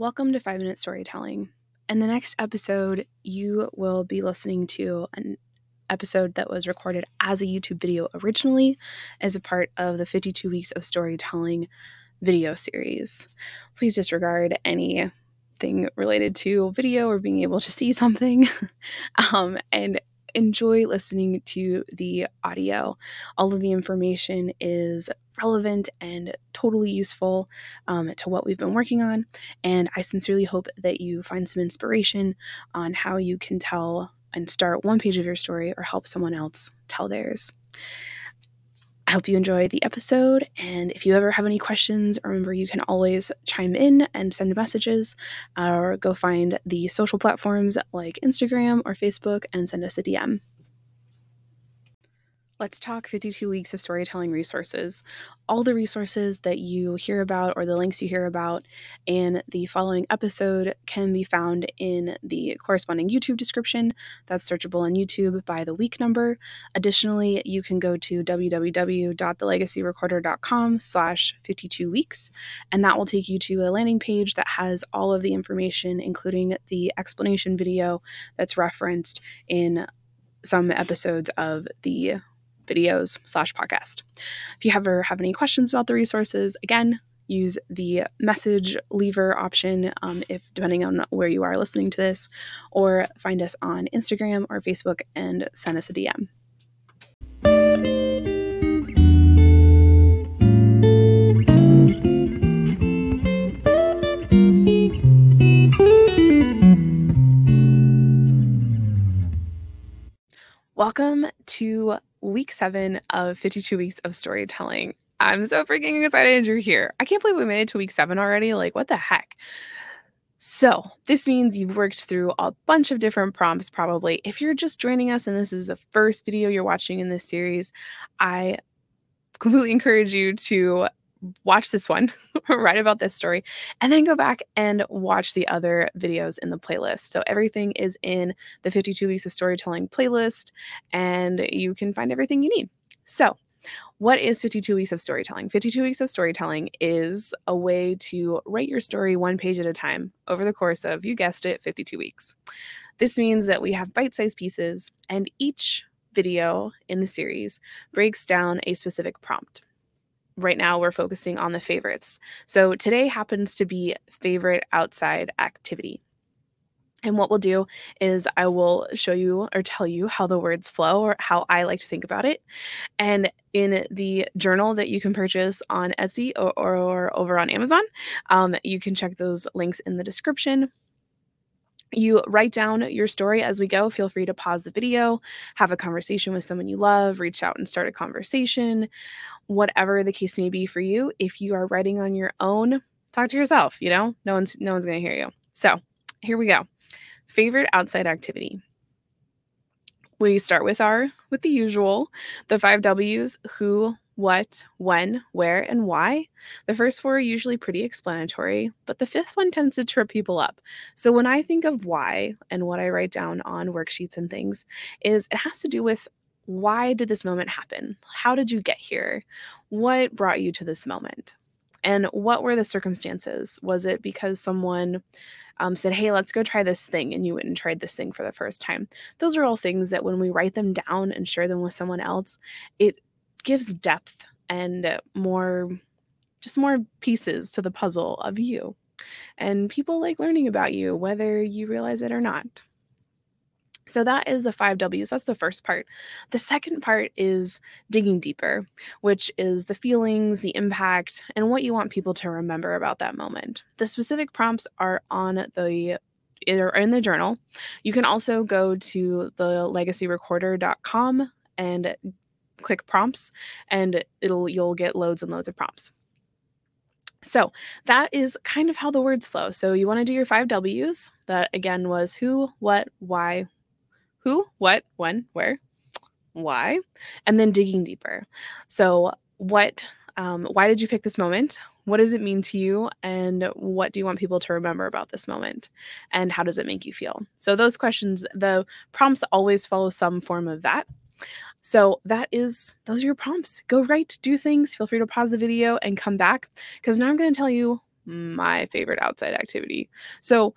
Welcome to Five Minute Storytelling. In the next episode, you will be listening to an episode that was recorded as a YouTube video originally as a part of the 52 Weeks of Storytelling video series. Please disregard anything related to video or being able to see something um, and enjoy listening to the audio. All of the information is relevant and totally useful um, to what we've been working on. And I sincerely hope that you find some inspiration on how you can tell and start one page of your story or help someone else tell theirs. I hope you enjoy the episode. And if you ever have any questions, remember you can always chime in and send messages or go find the social platforms like Instagram or Facebook and send us a DM. Let's talk 52 weeks of storytelling resources. All the resources that you hear about or the links you hear about in the following episode can be found in the corresponding YouTube description. That's searchable on YouTube by the week number. Additionally, you can go to www.thelegacyrecorder.com slash 52 weeks, and that will take you to a landing page that has all of the information, including the explanation video that's referenced in some episodes of the videos slash podcast. If you ever have any questions about the resources, again, use the message lever option um, if depending on where you are listening to this, or find us on Instagram or Facebook and send us a DM. Welcome to week seven of 52 weeks of storytelling. I'm so freaking excited you're here. I can't believe we made it to week seven already. Like, what the heck? So, this means you've worked through a bunch of different prompts, probably. If you're just joining us and this is the first video you're watching in this series, I completely encourage you to watch this one, write about this story, and then go back and watch the other videos in the playlist. So everything is in the 52 Weeks of Storytelling playlist, and you can find everything you need. So, what is 52 Weeks of Storytelling? 52 Weeks of Storytelling is a way to write your story one page at a time over the course of, you guessed it, 52 weeks. This means that we have bite sized pieces, and each video in the series breaks down a specific prompt right now we're focusing on the favorites. So today happens to be favorite outside activity. And what we'll do is I will show you or tell you how the words flow or how I like to think about it. And in the journal that you can purchase on Etsy or, or, or over on Amazon, um, you can check those links in the description. You write down your story as we go. Feel free to pause the video, have a conversation with someone you love, reach out and start a conversation, whatever the case may be for you. If you are writing on your own, talk to yourself, you know? No one's no one's going to hear you. So, here we go. Favorite outside activity. We start with our with the usual, the 5 Ws, who, what, when, where, and why. The first four are usually pretty explanatory, but the fifth one tends to trip people up. So when I think of why and what I write down on worksheets and things, is it has to do with why did this moment happen? How did you get here? What brought you to this moment? And what were the circumstances? Was it because someone um, said, Hey, let's go try this thing, and you went and tried this thing for the first time? Those are all things that when we write them down and share them with someone else, it gives depth and more just more pieces to the puzzle of you. And people like learning about you, whether you realize it or not. So that is the five W's. That's the first part. The second part is digging deeper, which is the feelings, the impact, and what you want people to remember about that moment. The specific prompts are on the are in the journal. You can also go to the legacyrecorder.com and click prompts and it'll you'll get loads and loads of prompts. So that is kind of how the words flow. So you want to do your five W's. That again was who, what, why, who, what, when, where, why, and then digging deeper. So what, um, why did you pick this moment? What does it mean to you? And what do you want people to remember about this moment? And how does it make you feel? So those questions, the prompts always follow some form of that. So that is those are your prompts. Go write, do things. Feel free to pause the video and come back because now I'm going to tell you my favorite outside activity. So,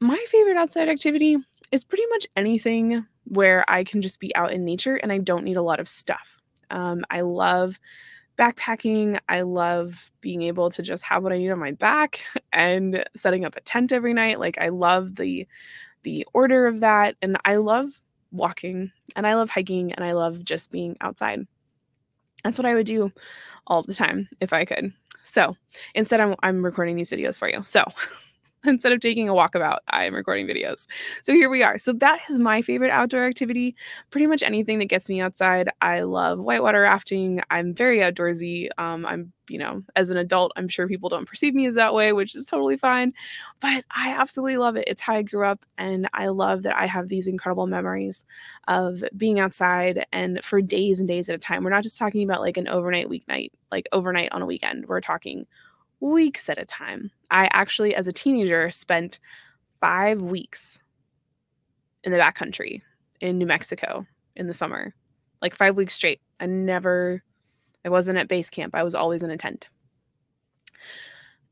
my favorite outside activity is pretty much anything where I can just be out in nature and I don't need a lot of stuff. Um, I love backpacking. I love being able to just have what I need on my back and setting up a tent every night. Like I love the the order of that and I love walking and I love hiking and I love just being outside. That's what I would do all the time if I could. So, instead I'm I'm recording these videos for you. So, instead of taking a walkabout, I am recording videos. So here we are. So that is my favorite outdoor activity. Pretty much anything that gets me outside. I love whitewater rafting. I'm very outdoorsy. Um, I'm, you know, as an adult, I'm sure people don't perceive me as that way, which is totally fine. But I absolutely love it. It's how I grew up, and I love that I have these incredible memories of being outside and for days and days at a time. We're not just talking about like an overnight weeknight, like overnight on a weekend. We're talking weeks at a time. I actually, as a teenager, spent five weeks in the backcountry in New Mexico in the summer, like five weeks straight. I never, I wasn't at base camp. I was always in a tent.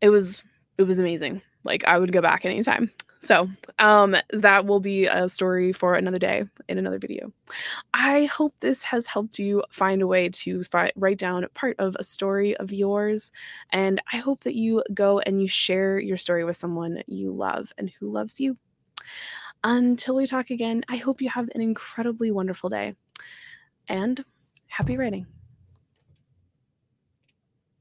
It was, it was amazing. Like I would go back anytime. So um, that will be a story for another day in another video. I hope this has helped you find a way to write down part of a story of yours. And I hope that you go and you share your story with someone you love and who loves you. Until we talk again, I hope you have an incredibly wonderful day and happy writing.